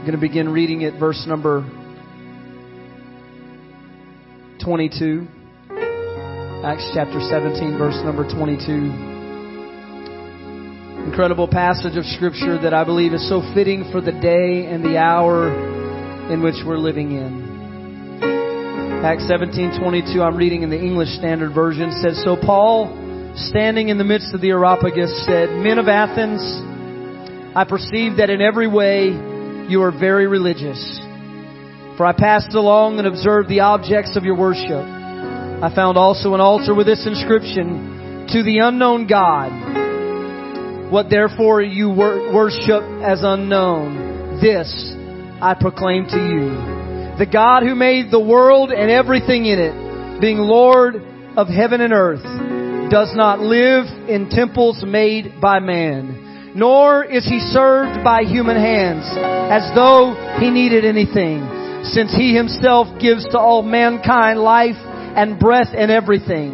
I'm going to begin reading at verse number 22. Acts chapter 17, verse number 22. Incredible passage of scripture that I believe is so fitting for the day and the hour in which we're living in. Acts 17:22 I'm reading in the English Standard Version says so Paul standing in the midst of the Areopagus said men of Athens I perceive that in every way you are very religious. For I passed along and observed the objects of your worship. I found also an altar with this inscription, To the unknown God. What therefore you wor- worship as unknown, this I proclaim to you. The God who made the world and everything in it, being Lord of heaven and earth, does not live in temples made by man nor is he served by human hands as though he needed anything, since he himself gives to all mankind life and breath and everything.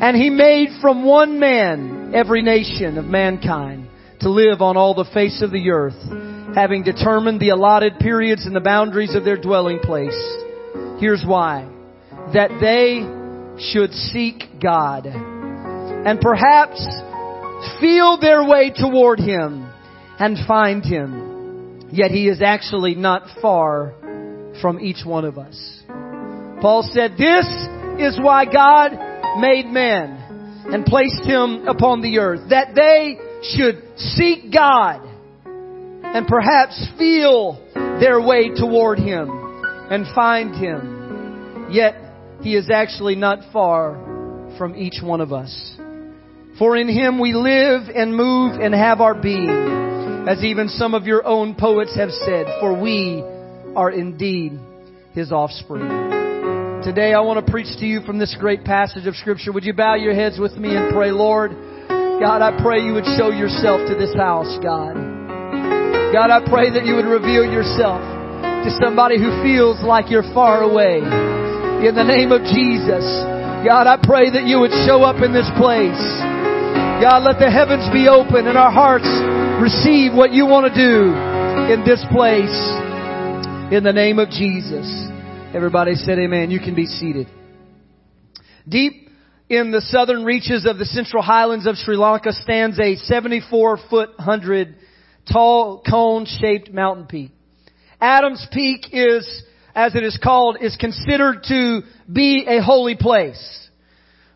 And he made from one man every nation of mankind to live on all the face of the earth, having determined the allotted periods and the boundaries of their dwelling place. Here's why. That they should seek God. And perhaps feel their way toward Him and find Him. Yet He is actually not far from each one of us. Paul said, this is why God made man and placed him upon the earth, that they should seek God and perhaps feel their way toward Him and find Him. Yet He is actually not far from each one of us. For in him we live and move and have our being, as even some of your own poets have said, for we are indeed his offspring. Today I want to preach to you from this great passage of scripture. Would you bow your heads with me and pray, Lord? God, I pray you would show yourself to this house, God. God, I pray that you would reveal yourself to somebody who feels like you're far away. In the name of Jesus. God, I pray that you would show up in this place. God, let the heavens be open and our hearts receive what you want to do in this place. In the name of Jesus. Everybody said amen. You can be seated. Deep in the southern reaches of the central highlands of Sri Lanka stands a 74 foot 100 tall cone shaped mountain peak. Adams Peak is, as it is called, is considered to be a holy place.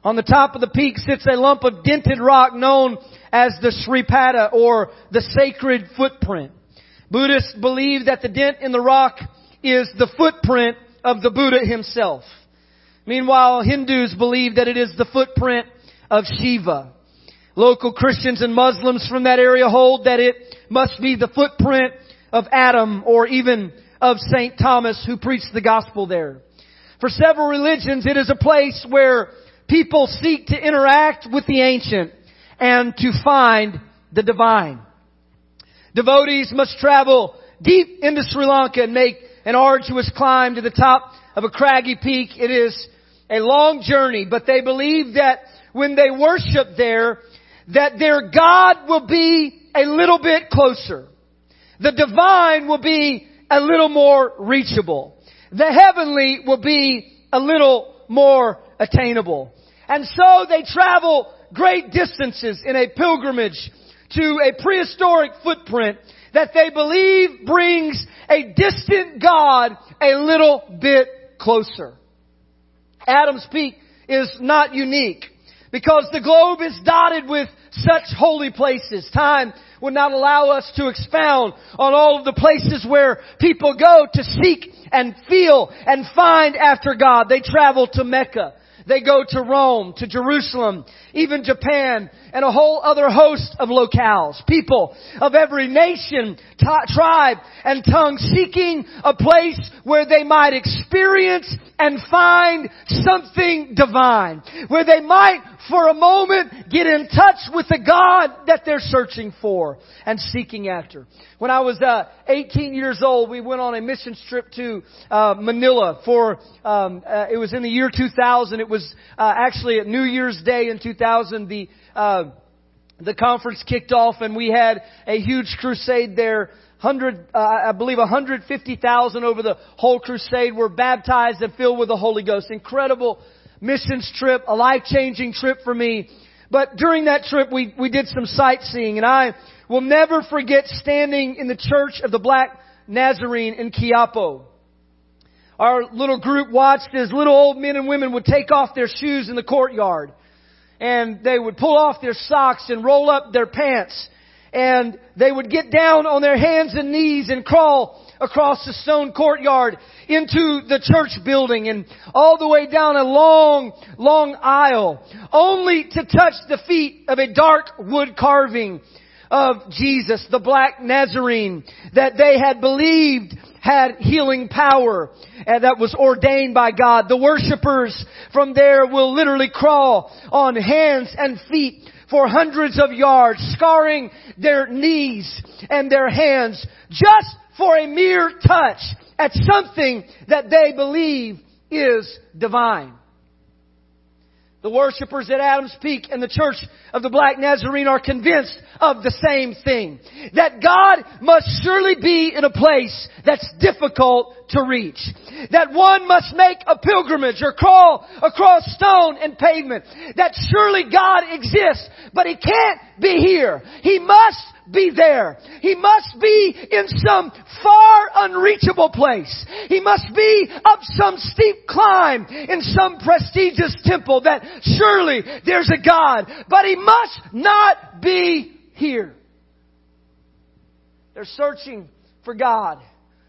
On the top of the peak sits a lump of dented rock known as the Sripada or the sacred footprint. Buddhists believe that the dent in the rock is the footprint of the Buddha himself. Meanwhile, Hindus believe that it is the footprint of Shiva. Local Christians and Muslims from that area hold that it must be the footprint of Adam or even of St. Thomas who preached the gospel there. For several religions, it is a place where people seek to interact with the ancient and to find the divine. Devotees must travel deep into Sri Lanka and make an arduous climb to the top of a craggy peak. It is a long journey, but they believe that when they worship there, that their God will be a little bit closer. The divine will be a little more reachable. The heavenly will be a little more attainable. And so they travel great distances in a pilgrimage to a prehistoric footprint that they believe brings a distant God a little bit closer. Adams Peak is not unique because the globe is dotted with such holy places. Time would not allow us to expound on all of the places where people go to seek and feel and find after God. They travel to Mecca. They go to Rome, to Jerusalem, even Japan, and a whole other host of locales. People of every nation, t- tribe, and tongue seeking a place where they might experience and find something divine. Where they might, for a moment, get in touch with the God that they're searching for and seeking after. When I was uh, 18 years old, we went on a mission trip to uh, Manila for, um, uh, it was in the year 2000. It was uh, actually at New Year's Day in 2000. The uh, the conference kicked off and we had a huge crusade there. Hundred, uh, I believe 150,000 over the whole crusade were baptized and filled with the Holy Ghost. Incredible missions trip, a life-changing trip for me. But during that trip we, we did some sightseeing and I will never forget standing in the church of the Black Nazarene in Quiapo. Our little group watched as little old men and women would take off their shoes in the courtyard and they would pull off their socks and roll up their pants and they would get down on their hands and knees and crawl across the stone courtyard into the church building and all the way down a long, long aisle only to touch the feet of a dark wood carving of Jesus, the black Nazarene that they had believed had healing power and that was ordained by God. The worshippers from there will literally crawl on hands and feet for hundreds of yards, scarring their knees and their hands just for a mere touch at something that they believe is divine. The worshippers at Adams Peak and the Church of the Black Nazarene are convinced of the same thing. That God must surely be in a place that's difficult to reach. That one must make a pilgrimage or crawl across stone and pavement. That surely God exists, but He can't be here. He must be there. He must be in some far unreachable place. He must be up some steep climb in some prestigious temple that surely there's a God, but He must not be here. They're searching for God,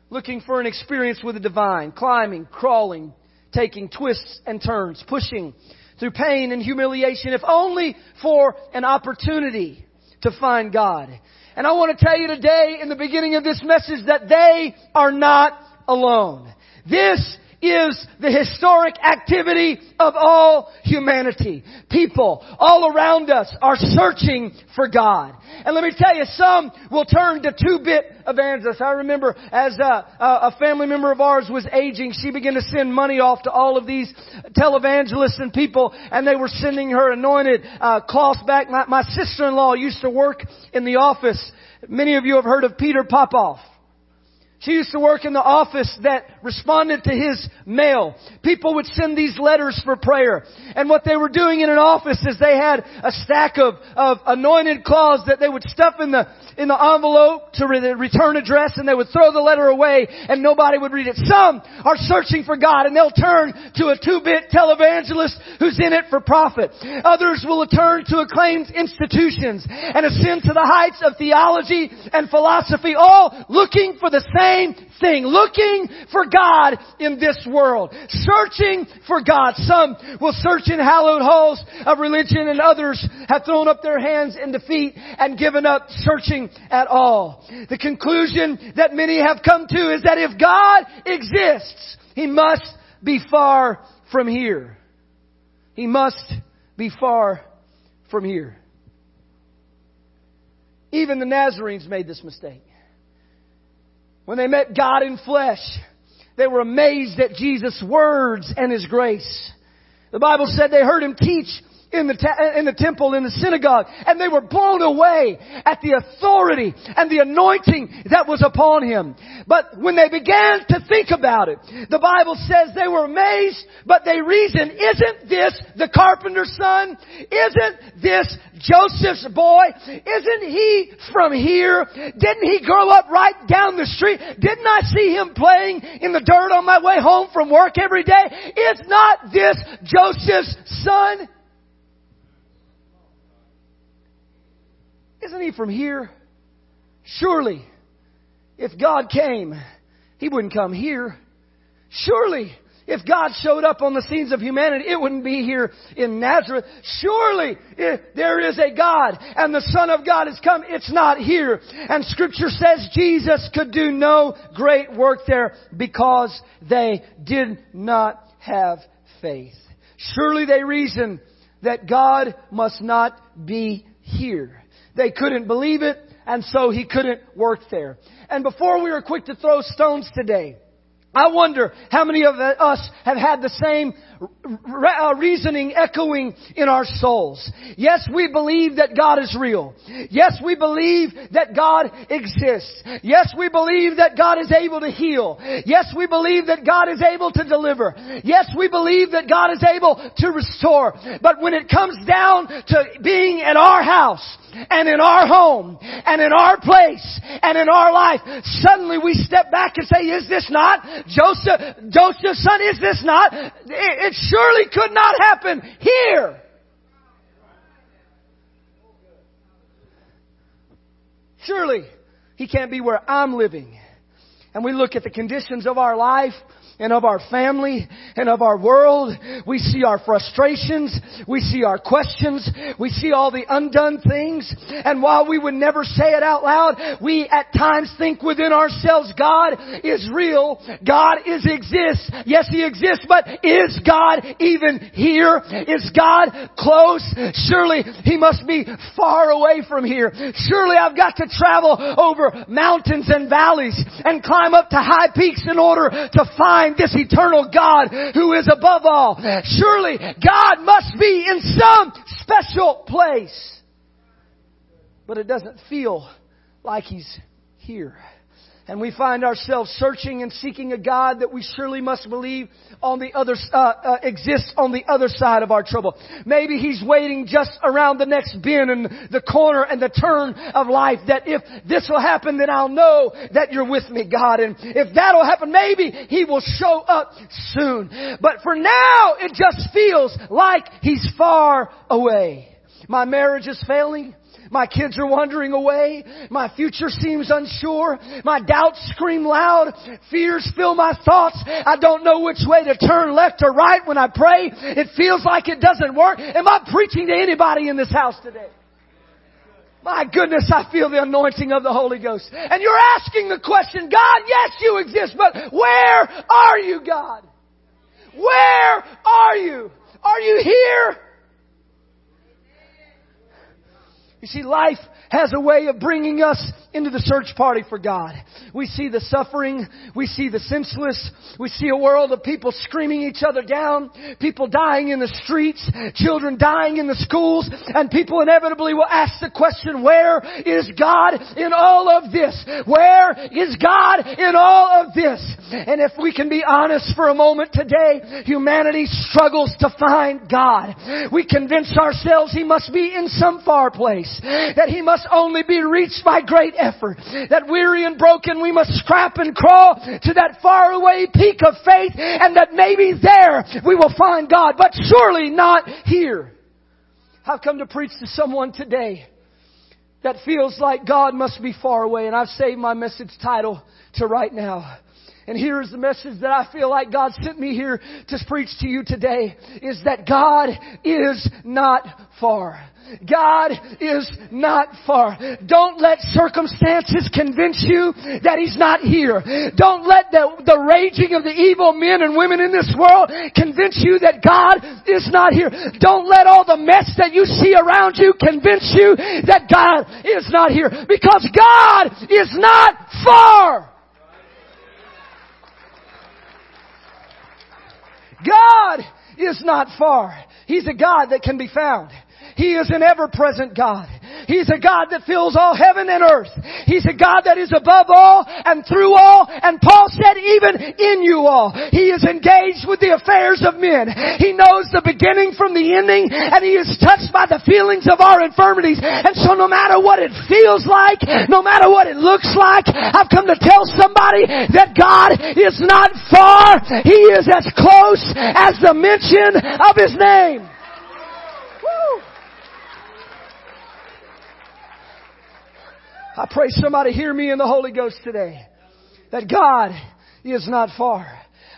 looking for an experience with the divine, climbing, crawling, taking twists and turns, pushing through pain and humiliation, if only for an opportunity to find God. And I want to tell you today in the beginning of this message that they are not alone. This is the historic activity of all humanity. People all around us are searching for God. And let me tell you, some will turn to two-bit evangelists. I remember as a, a family member of ours was aging, she began to send money off to all of these televangelists and people, and they were sending her anointed uh, cloths back. My, my sister-in-law used to work in the office. Many of you have heard of Peter Popoff. She used to work in the office that responded to his mail. People would send these letters for prayer. And what they were doing in an office is they had a stack of, of anointed cloths that they would stuff in the, in the envelope to re- the return address and they would throw the letter away and nobody would read it. Some are searching for God and they'll turn to a two-bit televangelist who's in it for profit. Others will turn to acclaimed institutions and ascend to the heights of theology and philosophy, all looking for the same same thing. Looking for God in this world. Searching for God. Some will search in hallowed halls of religion and others have thrown up their hands in defeat and given up searching at all. The conclusion that many have come to is that if God exists, He must be far from here. He must be far from here. Even the Nazarenes made this mistake. When they met God in flesh, they were amazed at Jesus' words and His grace. The Bible said they heard Him teach in the, te- in the temple, in the synagogue, and they were blown away at the authority and the anointing that was upon him. But when they began to think about it, the Bible says they were amazed, but they reasoned, isn't this the carpenter's son? Isn't this Joseph's boy? Isn't he from here? Didn't he grow up right down the street? Didn't I see him playing in the dirt on my way home from work every day? Is not this Joseph's son? Isn't he from here? Surely, if God came, he wouldn't come here. Surely, if God showed up on the scenes of humanity, it wouldn't be here in Nazareth. Surely, if there is a God and the Son of God has come, it's not here. And scripture says Jesus could do no great work there because they did not have faith. Surely they reason that God must not be here. They couldn't believe it, and so he couldn't work there. And before we are quick to throw stones today, I wonder how many of us have had the same uh, reasoning echoing in our souls. Yes, we believe that God is real. Yes, we believe that God exists. Yes, we believe that God is able to heal. Yes, we believe that God is able to deliver. Yes, we believe that God is able to restore. But when it comes down to being in our house, and in our home and in our place and in our life, suddenly we step back and say, is this not Joseph, Joseph's son? Is this not? It, it surely could not happen here. Surely he can't be where I'm living. And we look at the conditions of our life and of our family and of our world. We see our frustrations. We see our questions. We see all the undone things. And while we would never say it out loud, we at times think within ourselves, God is real. God is exists. Yes, He exists, but is God even here? Is God close? Surely He must be far away from here. Surely I've got to travel over mountains and valleys and climb up to high peaks in order to find this eternal God who is above all. Surely God must be in some special place. But it doesn't feel like He's here and we find ourselves searching and seeking a God that we surely must believe on the other uh, uh, exists on the other side of our trouble. Maybe He's waiting just around the next bend and the corner and the turn of life. That if this will happen, then I'll know that you're with me, God. And if that'll happen, maybe He will show up soon. But for now, it just feels like He's far away. My marriage is failing. My kids are wandering away. My future seems unsure. My doubts scream loud. Fears fill my thoughts. I don't know which way to turn left or right when I pray. It feels like it doesn't work. Am I preaching to anybody in this house today? My goodness, I feel the anointing of the Holy Ghost. And you're asking the question, God, yes, you exist, but where are you, God? Where are you? Are you here? You see, life has a way of bringing us into the search party for God. We see the suffering. We see the senseless. We see a world of people screaming each other down, people dying in the streets, children dying in the schools, and people inevitably will ask the question, where is God in all of this? Where is God in all of this? And if we can be honest for a moment today, humanity struggles to find God. We convince ourselves He must be in some far place, that He must only be reached by great effort. That weary and broken we must scrap and crawl to that faraway peak of faith and that maybe there we will find God, but surely not here. I've come to preach to someone today that feels like God must be far away and I've saved my message title to right now. And here's the message that I feel like God sent me here to preach to you today is that God is not far. God is not far. Don't let circumstances convince you that He's not here. Don't let the, the raging of the evil men and women in this world convince you that God is not here. Don't let all the mess that you see around you convince you that God is not here. Because God is not far. God is not far. He's a God that can be found. He is an ever-present God. He's a God that fills all heaven and earth. He's a God that is above all and through all. And Paul said, even in you all. He is engaged with the affairs of men. He knows the beginning from the ending and he is touched by the feelings of our infirmities. And so no matter what it feels like, no matter what it looks like, I've come to tell somebody that God is not far. He is as close as the mention of His name. I pray somebody hear me in the Holy Ghost today. That God is not far.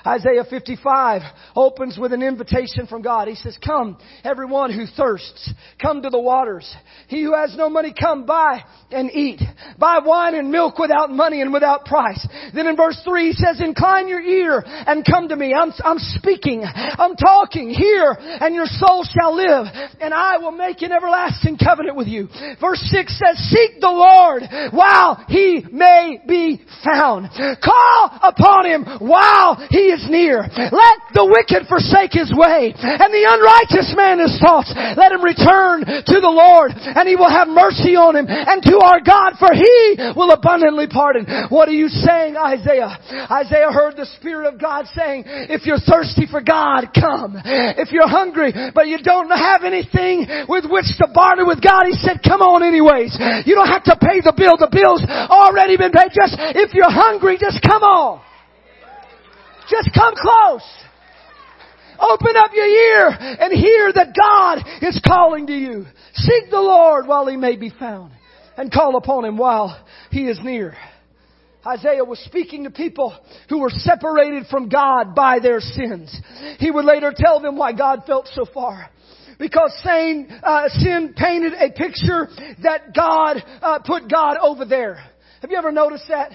Isaiah 55 opens with an invitation from God. He says, come, everyone who thirsts, come to the waters. He who has no money, come buy and eat. Buy wine and milk without money and without price. Then in verse 3 he says, incline your ear and come to me. I'm, I'm speaking. I'm talking here and your soul shall live and I will make an everlasting covenant with you. Verse 6 says, seek the Lord while he may be found. Call upon him while he is near. Let the wicked forsake his way and the unrighteous man his thoughts. Let him return to the Lord and he will have mercy on him and to our God for he will abundantly pardon. What are you saying, Isaiah? Isaiah heard the Spirit of God saying, if you're thirsty for God, come. If you're hungry, but you don't have anything with which to barter with God, he said, come on anyways. You don't have to pay the bill. The bill's already been paid. Just, if you're hungry, just come on. Just come close. Open up your ear and hear that God is calling to you. Seek the Lord while he may be found and call upon him while he is near. Isaiah was speaking to people who were separated from God by their sins. He would later tell them why God felt so far. Because sin, uh, sin painted a picture that God uh, put God over there. Have you ever noticed that?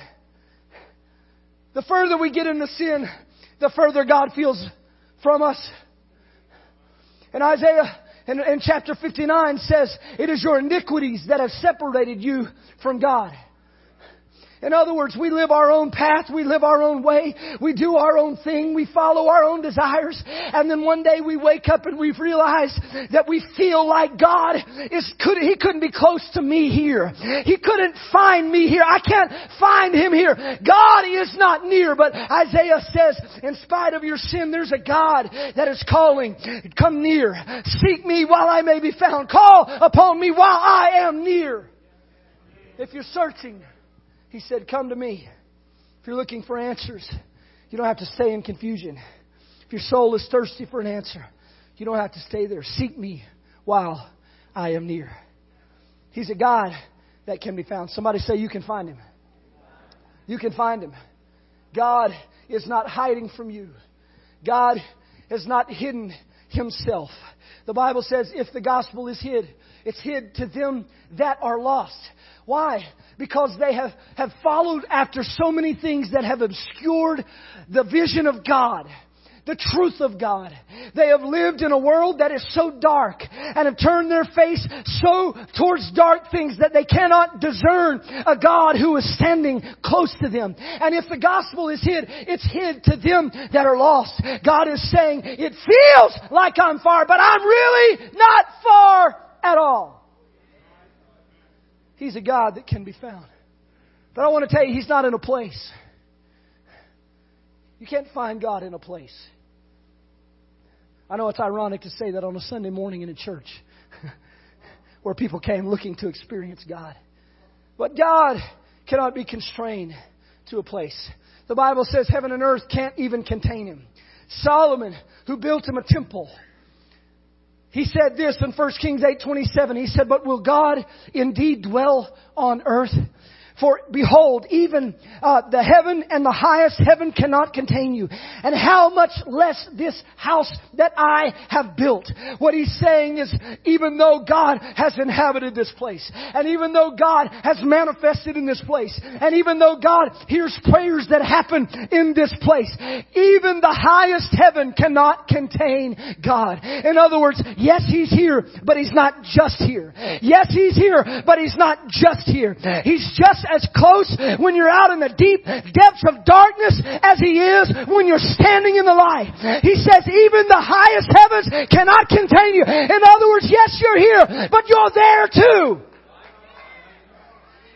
The further we get into sin, the further God feels from us. And Isaiah in, in chapter 59 says, it is your iniquities that have separated you from God. In other words, we live our own path, we live our own way, we do our own thing, we follow our own desires, and then one day we wake up and we realize that we feel like God is could He couldn't be close to me here. He couldn't find me here. I can't find Him here. God is not near, but Isaiah says, in spite of your sin, there's a God that is calling. Come near. Seek me while I may be found. Call upon me while I am near. If you're searching, he said, Come to me. If you're looking for answers, you don't have to stay in confusion. If your soul is thirsty for an answer, you don't have to stay there. Seek me while I am near. He's a God that can be found. Somebody say, You can find him. You can find him. God is not hiding from you. God has not hidden himself. The Bible says if the gospel is hid, it's hid to them that are lost. Why? Because they have, have followed after so many things that have obscured the vision of God the truth of God. They have lived in a world that is so dark and have turned their face so towards dark things that they cannot discern a God who is standing close to them. And if the gospel is hid, it's hid to them that are lost. God is saying, it feels like I'm far, but I'm really not far at all. He's a God that can be found. But I want to tell you, He's not in a place. You can't find God in a place. I know it's ironic to say that on a Sunday morning in a church where people came looking to experience God. But God cannot be constrained to a place. The Bible says heaven and earth can't even contain him. Solomon, who built him a temple, he said this in 1 Kings 8:27. He said, "But will God indeed dwell on earth? For behold, even uh, the heaven and the highest heaven cannot contain you. And how much less this house that I have built. What he's saying is, even though God has inhabited this place, and even though God has manifested in this place, and even though God hears prayers that happen in this place, even the highest heaven cannot contain God. In other words, yes, he's here, but he's not just here. Yes, he's here, but he's not just here. He's just as close when you're out in the deep depths of darkness as He is when you're standing in the light. He says even the highest heavens cannot contain you. In other words, yes, you're here, but you're there too.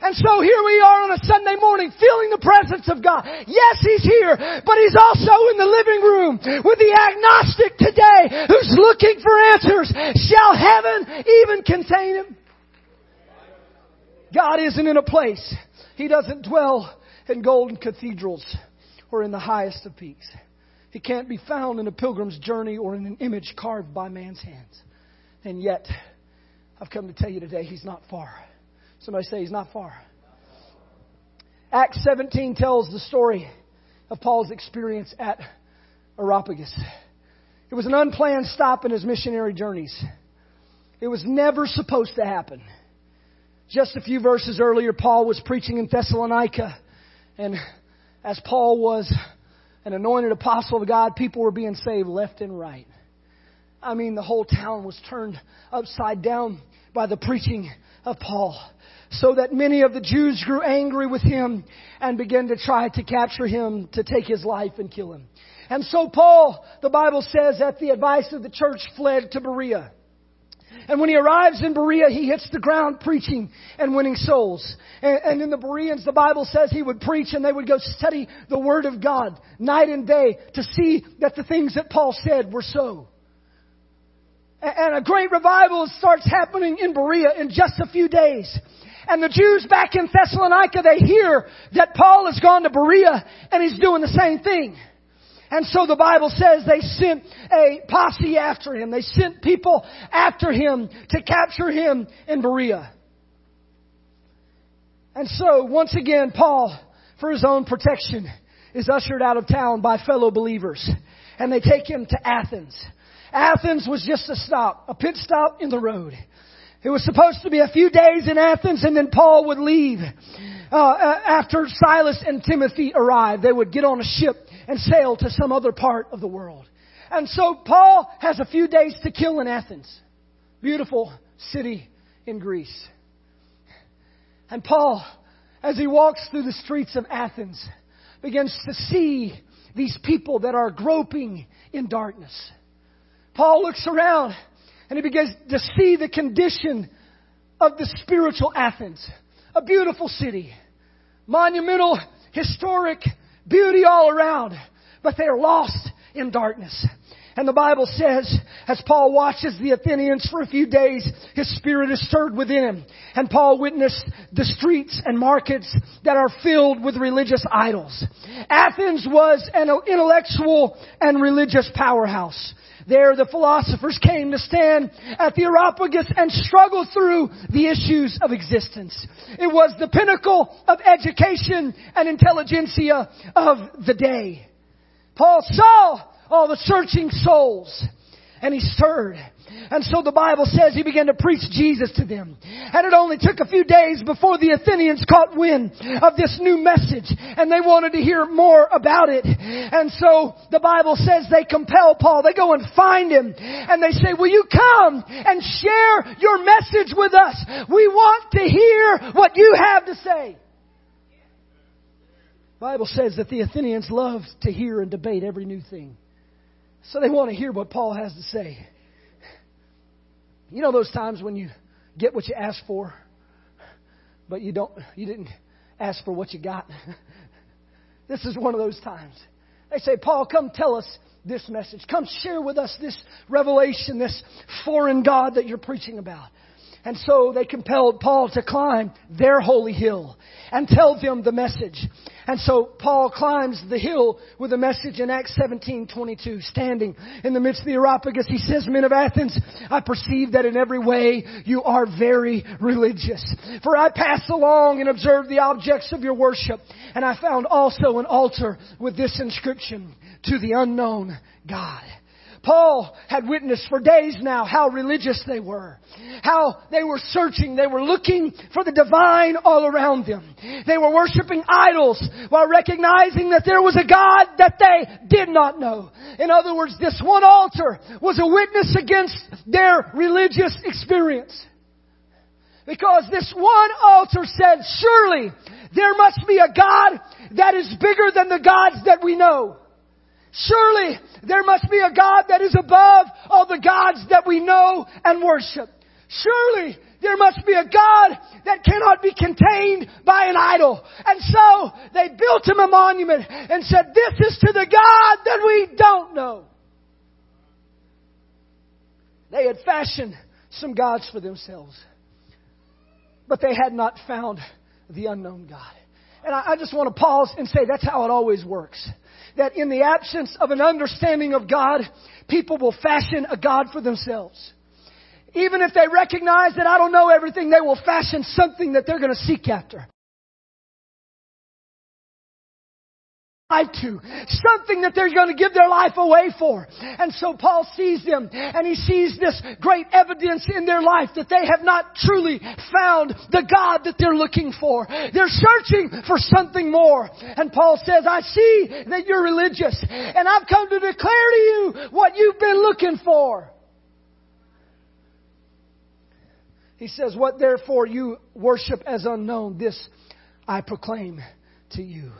And so here we are on a Sunday morning feeling the presence of God. Yes, He's here, but He's also in the living room with the agnostic today who's looking for answers. Shall heaven even contain Him? God isn't in a place he doesn't dwell in golden cathedrals or in the highest of peaks. He can't be found in a pilgrim's journey or in an image carved by man's hands. And yet, I've come to tell you today, he's not far. Somebody say he's not far. Acts 17 tells the story of Paul's experience at Areopagus. It was an unplanned stop in his missionary journeys. It was never supposed to happen. Just a few verses earlier, Paul was preaching in Thessalonica. And as Paul was an anointed apostle of God, people were being saved left and right. I mean, the whole town was turned upside down by the preaching of Paul. So that many of the Jews grew angry with him and began to try to capture him to take his life and kill him. And so Paul, the Bible says, at the advice of the church, fled to Berea. And when he arrives in Berea, he hits the ground preaching and winning souls. And, and, in the Bereans, the Bible says he would preach and they would go study the Word of God night and day to see that the things that Paul said were so. And a great revival starts happening in Berea in just a few days. And the Jews back in Thessalonica, they hear that Paul has gone to Berea and he's doing the same thing. And so the Bible says they sent a posse after him. They sent people after him to capture him in Berea. And so once again, Paul, for his own protection, is ushered out of town by fellow believers. And they take him to Athens. Athens was just a stop, a pit stop in the road. It was supposed to be a few days in Athens and then Paul would leave. Uh, uh, after Silas and Timothy arrived, they would get on a ship and sail to some other part of the world. And so Paul has a few days to kill in Athens. Beautiful city in Greece. And Paul, as he walks through the streets of Athens, begins to see these people that are groping in darkness. Paul looks around and he begins to see the condition of the spiritual Athens. A beautiful city. Monumental, historic, beauty all around. But they are lost in darkness. And the Bible says, as Paul watches the Athenians for a few days, his spirit is stirred within him. And Paul witnessed the streets and markets that are filled with religious idols. Athens was an intellectual and religious powerhouse. There the philosophers came to stand at the Areopagus and struggle through the issues of existence. It was the pinnacle of education and intelligentsia of the day. Paul saw all the searching souls and he stirred. And so the Bible says he began to preach Jesus to them. And it only took a few days before the Athenians caught wind of this new message and they wanted to hear more about it. And so the Bible says they compel Paul. They go and find him and they say, will you come and share your message with us? We want to hear what you have to say. The Bible says that the Athenians love to hear and debate every new thing. So they want to hear what Paul has to say. You know those times when you get what you ask for, but you don't you didn't ask for what you got. this is one of those times. They say, Paul, come tell us this message. Come share with us this revelation, this foreign God that you're preaching about. And so they compelled Paul to climb their holy hill and tell them the message. And so Paul climbs the hill with a message in Acts 17:22, standing in the midst of the Areopagus. He says, "Men of Athens, I perceive that in every way you are very religious. For I passed along and observed the objects of your worship, and I found also an altar with this inscription: To the unknown God." Paul had witnessed for days now how religious they were. How they were searching. They were looking for the divine all around them. They were worshiping idols while recognizing that there was a God that they did not know. In other words, this one altar was a witness against their religious experience. Because this one altar said, surely there must be a God that is bigger than the gods that we know. Surely there must be a God that is above all the gods that we know and worship. Surely there must be a God that cannot be contained by an idol. And so they built him a monument and said, this is to the God that we don't know. They had fashioned some gods for themselves, but they had not found the unknown God. And I, just want to pause and say that's how it always works that in the absence of an understanding of God, people will fashion a God for themselves. Even if they recognize that I don't know everything, they will fashion something that they're going to seek after. to, something that they're going to give their life away for. And so Paul sees them and he sees this great evidence in their life that they have not truly found the God that they're looking for. They're searching for something more. And Paul says, I see that you're religious and I've come to declare to you what you've been looking for. He says, what therefore you worship as unknown, this I proclaim to you.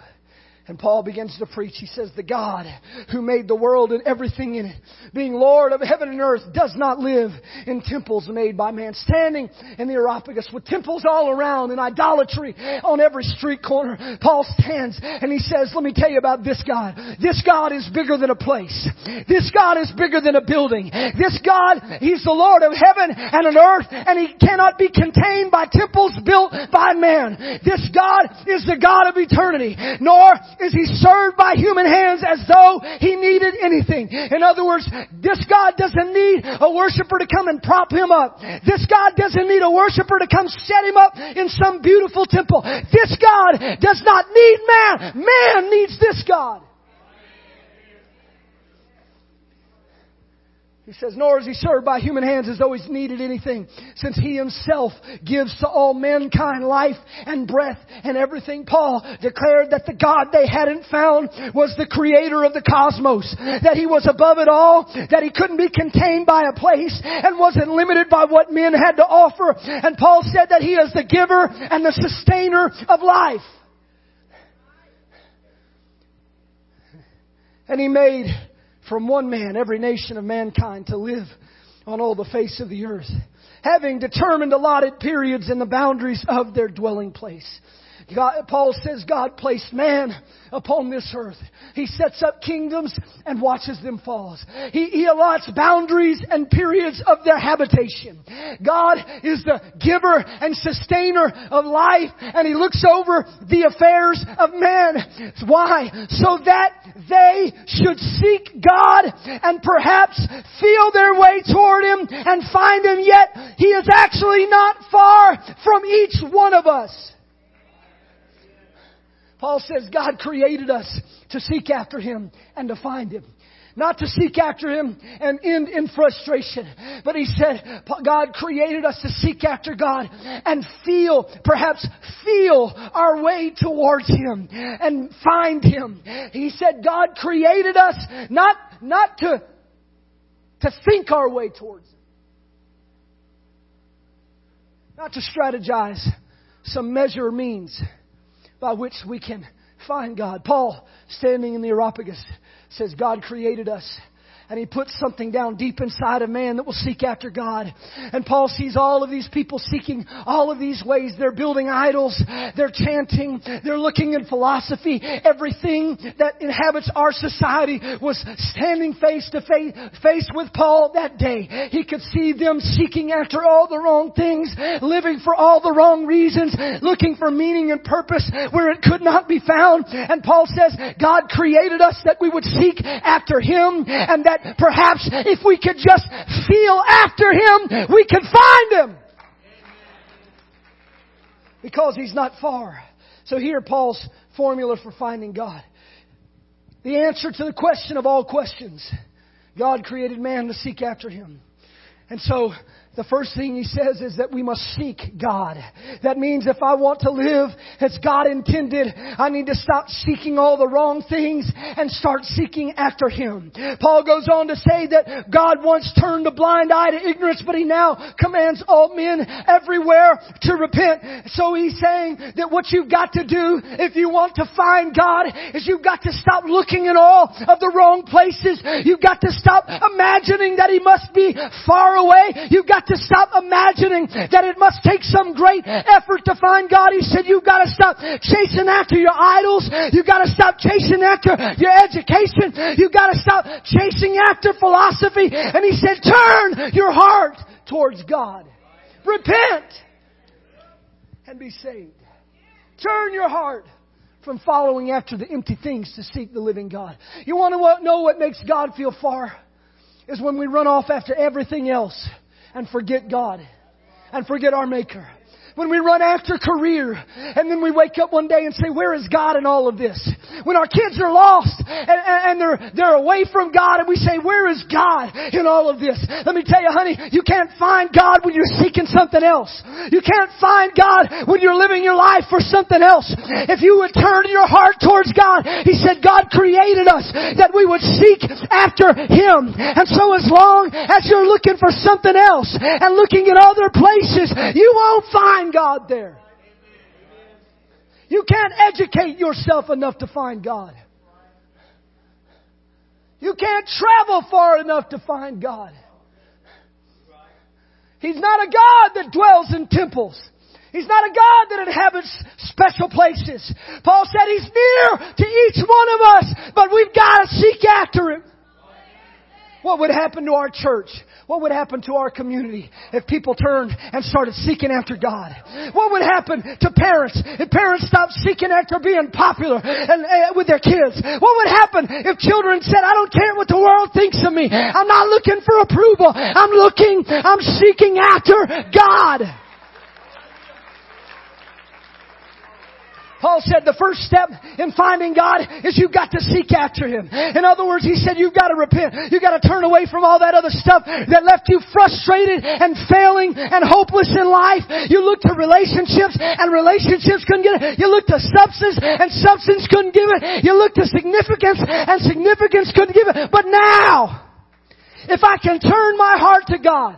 And Paul begins to preach. He says, The God who made the world and everything in it, being Lord of heaven and earth, does not live in temples made by man. Standing in the Areopagus with temples all around and idolatry on every street corner, Paul stands and he says, Let me tell you about this God. This God is bigger than a place. This God is bigger than a building. This God, He's the Lord of heaven and an earth, and He cannot be contained by temples built by man. This God is the God of eternity, nor is he served by human hands as though he needed anything. In other words, this God doesn't need a worshiper to come and prop him up. This God doesn't need a worshiper to come set him up in some beautiful temple. This God does not need man. Man needs this God. He says, nor is he served by human hands as though he's needed anything, since he himself gives to all mankind life and breath and everything. Paul declared that the God they hadn't found was the creator of the cosmos, that he was above it all, that he couldn't be contained by a place and wasn't limited by what men had to offer. And Paul said that he is the giver and the sustainer of life. And he made from one man every nation of mankind to live on all the face of the earth, having determined allotted periods and the boundaries of their dwelling place. God, Paul says God placed man upon this earth. He sets up kingdoms and watches them fall. He, he allots boundaries and periods of their habitation. God is the giver and sustainer of life and He looks over the affairs of man. Why? So that they should seek God and perhaps feel their way toward Him and find Him yet He is actually not far from each one of us. Paul says God created us to seek after Him and to find Him. Not to seek after Him and end in frustration. But He said God created us to seek after God and feel, perhaps feel our way towards Him and find Him. He said God created us not, not to, to think our way towards Him. Not to strategize some measure means by which we can find God. Paul, standing in the Areopagus, says God created us and he puts something down deep inside of man that will seek after God. And Paul sees all of these people seeking all of these ways. They're building idols. They're chanting. They're looking in philosophy. Everything that inhabits our society was standing face to face, face with Paul that day. He could see them seeking after all the wrong things, living for all the wrong reasons, looking for meaning and purpose where it could not be found. And Paul says, God created us that we would seek after Him and that perhaps if we could just feel after Him, we could find Him. Because He's not far. So here Paul's formula for finding God. The answer to the question of all questions. God created man to seek after Him. And so the first thing he says is that we must seek God. That means if I want to live as God intended, I need to stop seeking all the wrong things and start seeking after Him. Paul goes on to say that God once turned a blind eye to ignorance, but He now commands all men everywhere to repent. So He's saying that what you've got to do if you want to find God is you've got to stop looking in all of the wrong places. You've got to stop imagining that He must be far away. You've got got to stop imagining that it must take some great effort to find God. He said, you've got to stop chasing after your idols. You've got to stop chasing after your education. You've got to stop chasing after philosophy. And he said, turn your heart towards God. Repent and be saved. Turn your heart from following after the empty things to seek the living God. You want to know what makes God feel far? Is when we run off after everything else and forget God and forget our Maker. When we run after career and then we wake up one day and say, where is God in all of this? When our kids are lost and, and they're, they're away from God and we say, where is God in all of this? Let me tell you, honey, you can't find God when you're seeking something else. You can't find God when you're living your life for something else. If you would turn your heart towards God, He said God created us that we would seek after Him. And so as long as you're looking for something else and looking at other places, you won't find God there. You can't educate yourself enough to find God. You can't travel far enough to find God. He's not a God that dwells in temples. He's not a God that inhabits special places. Paul said He's near to each one of us, but we've got to seek after Him. What would happen to our church? What would happen to our community if people turned and started seeking after God? What would happen to parents if parents stopped seeking after being popular and, uh, with their kids? What would happen if children said, I don't care what the world thinks of me. I'm not looking for approval. I'm looking, I'm seeking after God. Paul said the first step in finding God is you've got to seek after Him. In other words, he said you've got to repent. You've got to turn away from all that other stuff that left you frustrated and failing and hopeless in life. You looked to relationships and relationships couldn't get it. You looked to substance and substance couldn't give it. You looked to significance and significance couldn't give it. But now, if I can turn my heart to God,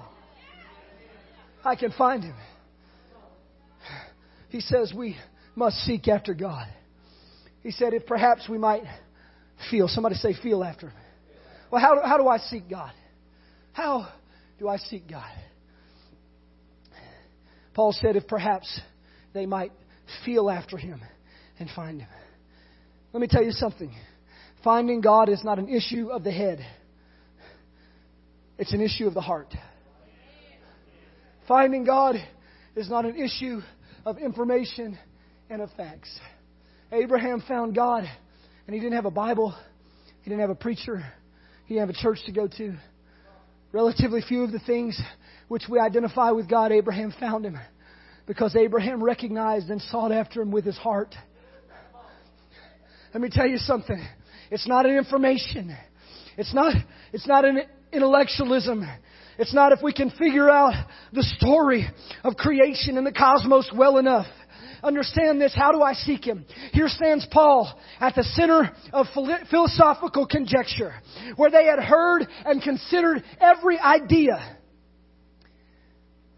I can find Him. He says we must seek after God. He said, if perhaps we might feel, somebody say, feel after Him. Well, how how do I seek God? How do I seek God? Paul said, if perhaps they might feel after Him and find Him. Let me tell you something. Finding God is not an issue of the head, it's an issue of the heart. Finding God is not an issue of information and of facts. Abraham found God, and he didn't have a Bible, he didn't have a preacher, he didn't have a church to go to. Relatively few of the things which we identify with God, Abraham found him because Abraham recognized and sought after him with his heart. Let me tell you something. It's not an information. It's not, it's not an intellectualism. It's not if we can figure out the story of creation and the cosmos well enough understand this. How do I seek Him? Here stands Paul at the center of philosophical conjecture, where they had heard and considered every idea.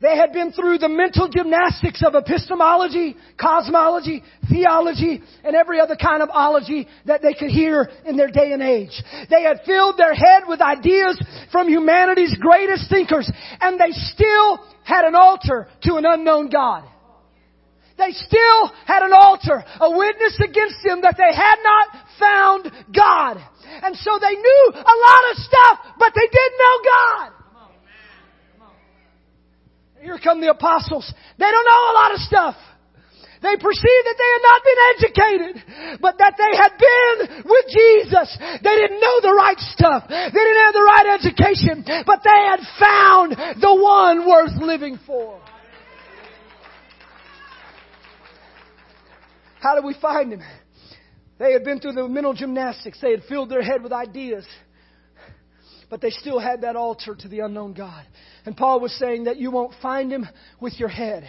They had been through the mental gymnastics of epistemology, cosmology, theology, and every other kind of ology that they could hear in their day and age. They had filled their head with ideas from humanity's greatest thinkers, and they still had an altar to an unknown God. They still had an altar, a witness against them that they had not found God. And so they knew a lot of stuff, but they didn't know God. Here come the apostles. They don't know a lot of stuff. They perceived that they had not been educated, but that they had been with Jesus. They didn't know the right stuff. They didn't have the right education, but they had found the one worth living for. How do we find him? They had been through the mental gymnastics. They had filled their head with ideas. But they still had that altar to the unknown God. And Paul was saying that you won't find him with your head.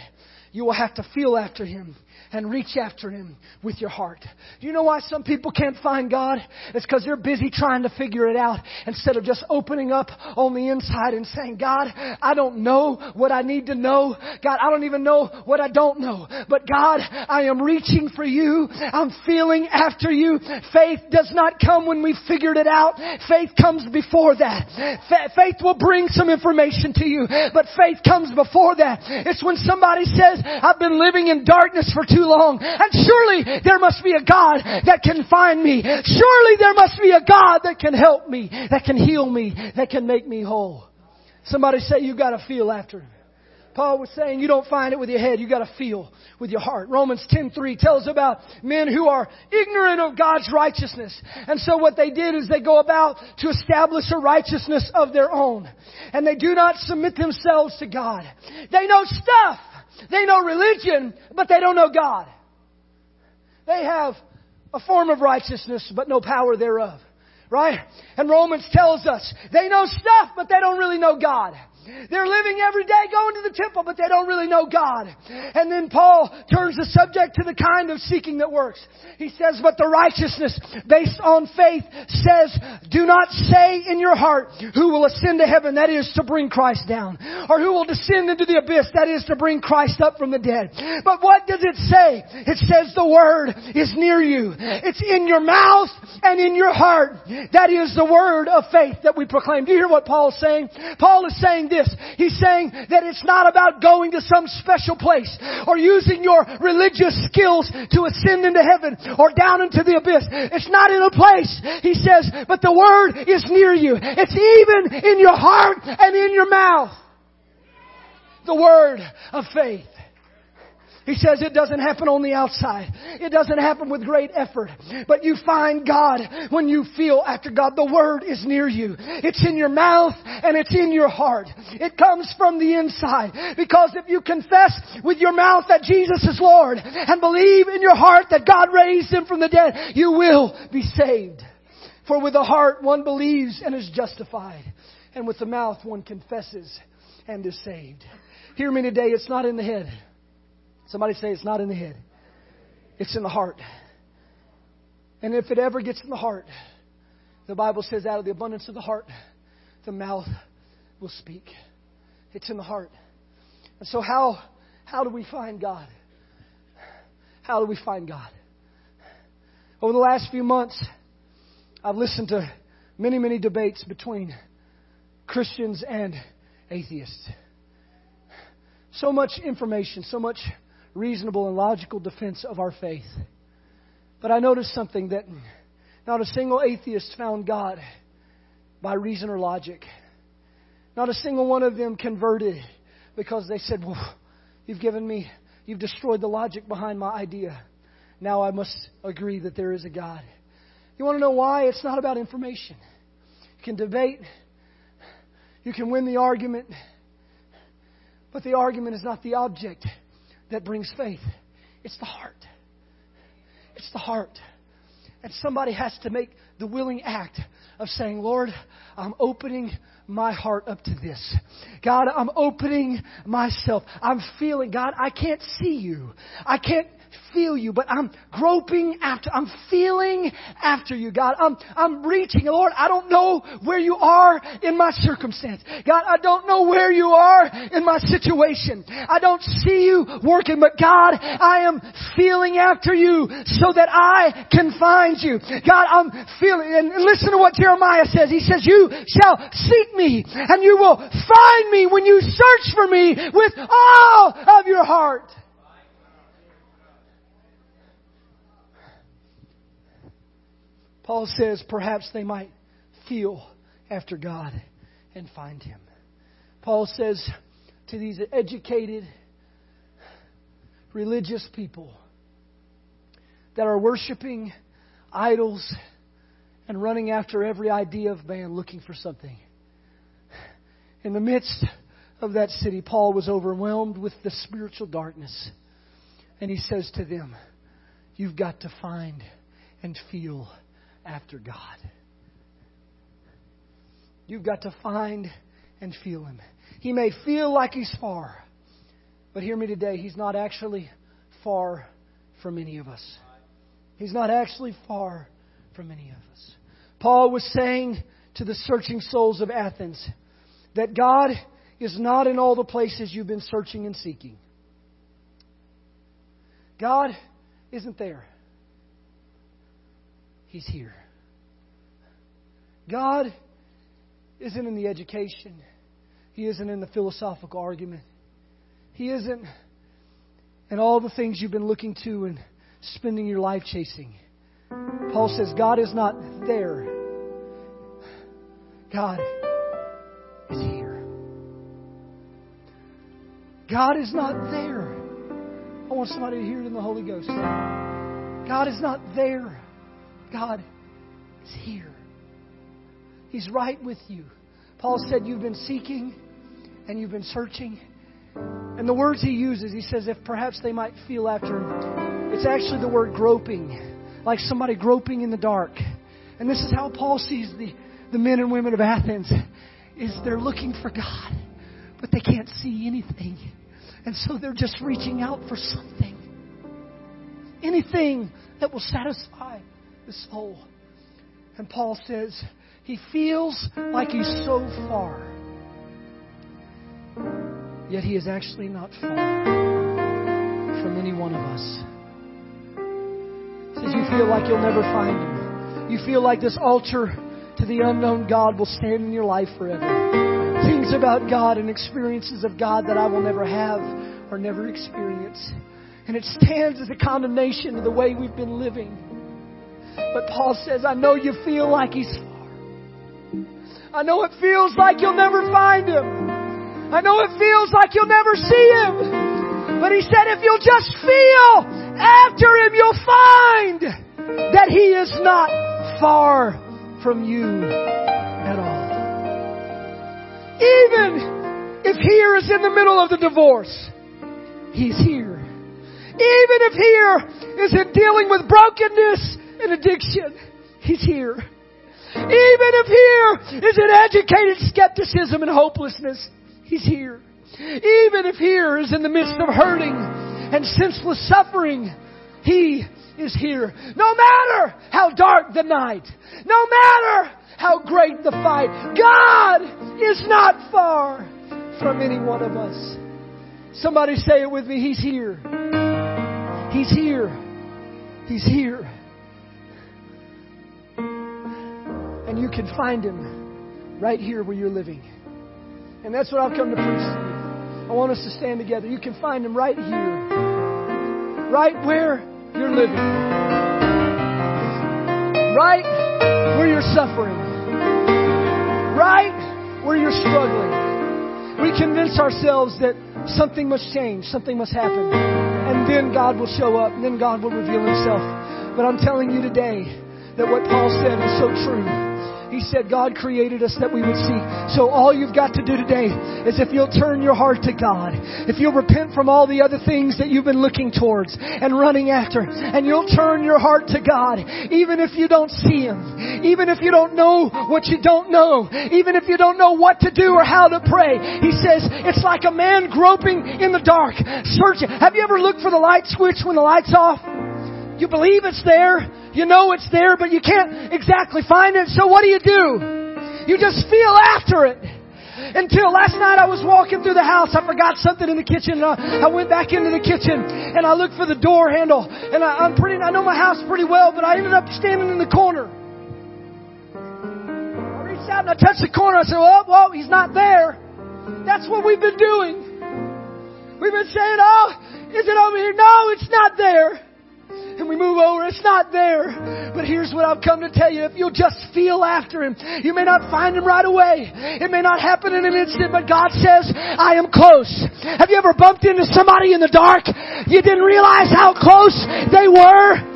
You will have to feel after him and reach after Him with your heart. Do you know why some people can't find God? It's because they're busy trying to figure it out instead of just opening up on the inside and saying, God, I don't know what I need to know. God, I don't even know what I don't know. But God, I am reaching for you. I'm feeling after you. Faith does not come when we've figured it out. Faith comes before that. faith will bring some information to you, but faith comes before that. It's when somebody says, I've been living in darkness for too long. And surely there must be a God that can find me. Surely there must be a God that can help me, that can heal me, that can make me whole. Somebody say you gotta feel after him. Paul was saying you don't find it with your head, you gotta feel with your heart. Romans 10:3 tells about men who are ignorant of God's righteousness. And so what they did is they go about to establish a righteousness of their own. And they do not submit themselves to God. They know stuff They know religion, but they don't know God. They have a form of righteousness, but no power thereof. Right? And Romans tells us they know stuff, but they don't really know God. They're living every day going to the temple, but they don't really know God. And then Paul turns the subject to the kind of seeking that works. He says, but the righteousness based on faith says, do not say in your heart, who will ascend to heaven, that is to bring Christ down. Or who will descend into the abyss, that is to bring Christ up from the dead. But what does it say? It says the word is near you. It's in your mouth and in your heart. That is the word of faith that we proclaim. Do you hear what Paul is saying? Paul is saying this. He's saying that it's not about going to some special place or using your religious skills to ascend into heaven or down into the abyss. It's not in a place. He says, but the word is near you. It's even in your heart and in your mouth. The word of faith. He says it doesn't happen on the outside. It doesn't happen with great effort. But you find God when you feel after God. The Word is near you. It's in your mouth and it's in your heart. It comes from the inside. Because if you confess with your mouth that Jesus is Lord and believe in your heart that God raised Him from the dead, you will be saved. For with the heart one believes and is justified. And with the mouth one confesses and is saved. Hear me today, it's not in the head. Somebody say it's not in the head, it's in the heart. And if it ever gets in the heart, the Bible says, out of the abundance of the heart, the mouth will speak. It's in the heart. And so, how, how do we find God? How do we find God? Over the last few months, I've listened to many, many debates between Christians and atheists. So much information, so much reasonable and logical defense of our faith. But I noticed something that not a single atheist found God by reason or logic. Not a single one of them converted because they said, Well, you've given me, you've destroyed the logic behind my idea. Now I must agree that there is a God. You want to know why? It's not about information. You can debate, you can win the argument, but the argument is not the object that brings faith. It's the heart. It's the heart. And somebody has to make the willing act of saying, Lord, I'm opening my heart up to this. God, I'm opening myself. I'm feeling, God, I can't see you. I can't feel you, but I'm groping after, I'm feeling after you, God. I'm, I'm reaching. Lord, I don't know where you are in my circumstance. God, I don't know where you are in my situation. I don't see you working, but God, I am feeling after you so that I can find you. God, I'm feeling, and listen to what Jeremiah says. He says, you shall seek me and you will find me when you search for me with all of your heart. Paul says perhaps they might feel after God and find Him. Paul says to these educated, religious people that are worshiping idols and running after every idea of man looking for something. In the midst of that city, Paul was overwhelmed with the spiritual darkness. And he says to them, You've got to find and feel after God. You've got to find and feel Him. He may feel like He's far, but hear me today, He's not actually far from any of us. He's not actually far from any of us. Paul was saying to the searching souls of Athens that God is not in all the places you've been searching and seeking. God isn't there. He's here. God isn't in the education. He isn't in the philosophical argument. He isn't in all the things you've been looking to and spending your life chasing. Paul says God is not there. God is here. God is not there. I want somebody to hear it in the Holy Ghost. God is not there. God is here. He's right with you. Paul said, You've been seeking and you've been searching, And the words he uses, he says, if perhaps they might feel after him, it's actually the word groping, like somebody groping in the dark. And this is how Paul sees the, the men and women of Athens, is they're looking for God, but they can't see anything. And so they're just reaching out for something. Anything that will satisfy the soul. And Paul says, he feels like he's so far. Yet he is actually not far from any one of us. He says you feel like you'll never find him. You feel like this altar to the unknown God will stand in your life forever. Things about God and experiences of God that I will never have or never experience. And it stands as a condemnation of the way we've been living. But Paul says, I know you feel like he's far. I know it feels like you'll never find him. I know it feels like you'll never see him. But he said, if you'll just feel after him, you'll find that he is not far from you at all. Even if here is in the middle of the divorce, he's here. Even if here is in dealing with brokenness and addiction, he's here. Even if here is an educated skepticism and hopelessness, He's here. Even if here is in the midst of hurting and senseless suffering, He is here. No matter how dark the night, no matter how great the fight, God is not far from any one of us. Somebody say it with me. He's here. He's here. He's here. You can find Him right here where you're living. And that's what I've come to preach to. I want us to stand together. You can find Him right here, right where you're living, right where you're suffering, right where you're struggling. We convince ourselves that something must change, something must happen, and then God will show up, and then God will reveal Himself. But I'm telling you today that what Paul said is so true. He said God created us that we would seek. So all you've got to do today is if you'll turn your heart to God, if you'll repent from all the other things that you've been looking towards and running after, and you'll turn your heart to God, even if you don't see Him, even if you don't know what you don't know, even if you don't know what to do or how to pray. He says it's like a man groping in the dark, searching. Have you ever looked for the light switch when the light's off? You believe it's there. You know it's there, but you can't exactly find it. So what do you do? You just feel after it. Until last night I was walking through the house, I forgot something in the kitchen. Uh, I went back into the kitchen and I looked for the door handle. And I, I'm pretty, I know my house pretty well, but I ended up standing in the corner. I reached out and I touched the corner. I said, "Oh, well, he's not there." That's what we've been doing. We've been saying, "Oh, is it over here?" No, it's not there and we move over, it's not there. But here's what I've come to tell you. If you'll just feel after Him, you may not find Him right away. It may not happen in an instant, but God says, I am close. Have you ever bumped into somebody in the dark? You didn't realize how close they were?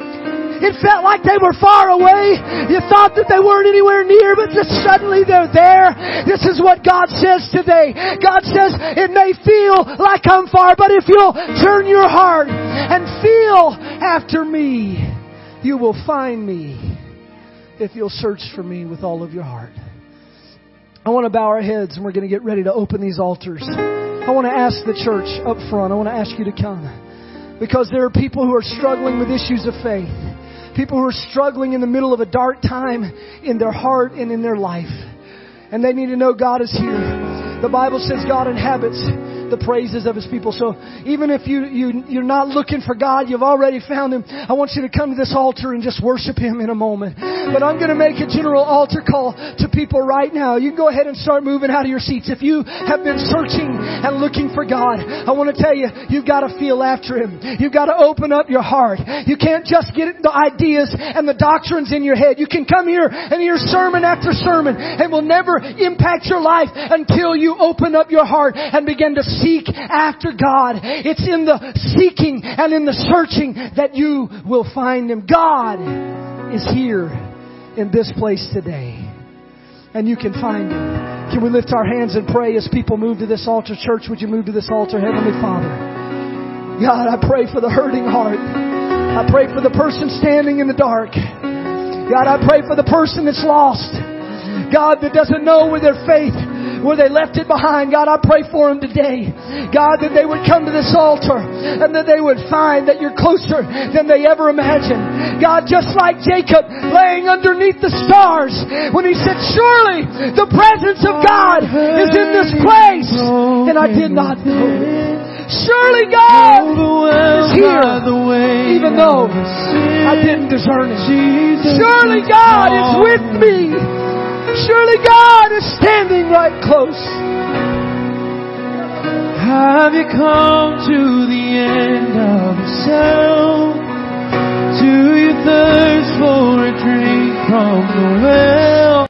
It felt like they were far away. You thought that they weren't anywhere near, but just suddenly they're there. This is what God says today. God says, it may feel like I'm far, but if you'll turn your heart and feel after me, you will find me if you'll search for me with all of your heart. I want to bow our heads and we're going to get ready to open these altars. I want to ask the church up front, I want to ask you to come. Because there are people who are struggling with issues of faith. People who are struggling in the middle of a dark time in their heart and in their life. And they need to know God is here. The Bible says God inhabits the praises of His people. So even if you, you, you're not looking for God, you've already found Him, I want you to come to this altar and just worship Him in a moment. But I'm going to make a general altar call to people right now. You can go ahead and start moving out of your seats. If you have been searching and looking for God, I want to tell you, you've got to feel after Him. You've got to open up your heart. You can't just get the ideas and the doctrines in your head. You can come here and hear sermon after sermon and will never impact your life until you open up your heart and begin to seek after God. It's in the seeking and in the searching that you will find Him. God is here in this place today. And you can find Him. Can we lift our hands and pray as people move to this altar? Church, would you move to this altar, Heavenly Father? God, I pray for the hurting heart. I pray for the person standing in the dark. God, I pray for the person that's lost. God, that doesn't know where their faith where they left it behind. God, I pray for them today. God, that they would come to this altar and that they would find that you're closer than they ever imagined. God, just like Jacob laying underneath the stars when he said, surely the presence of God is in this place. And I did not know. Surely God is here, even though I didn't discern it. Surely God is with me. Surely God is standing right close. Have you come to the end of yourself? Do you thirst for a drink from the well?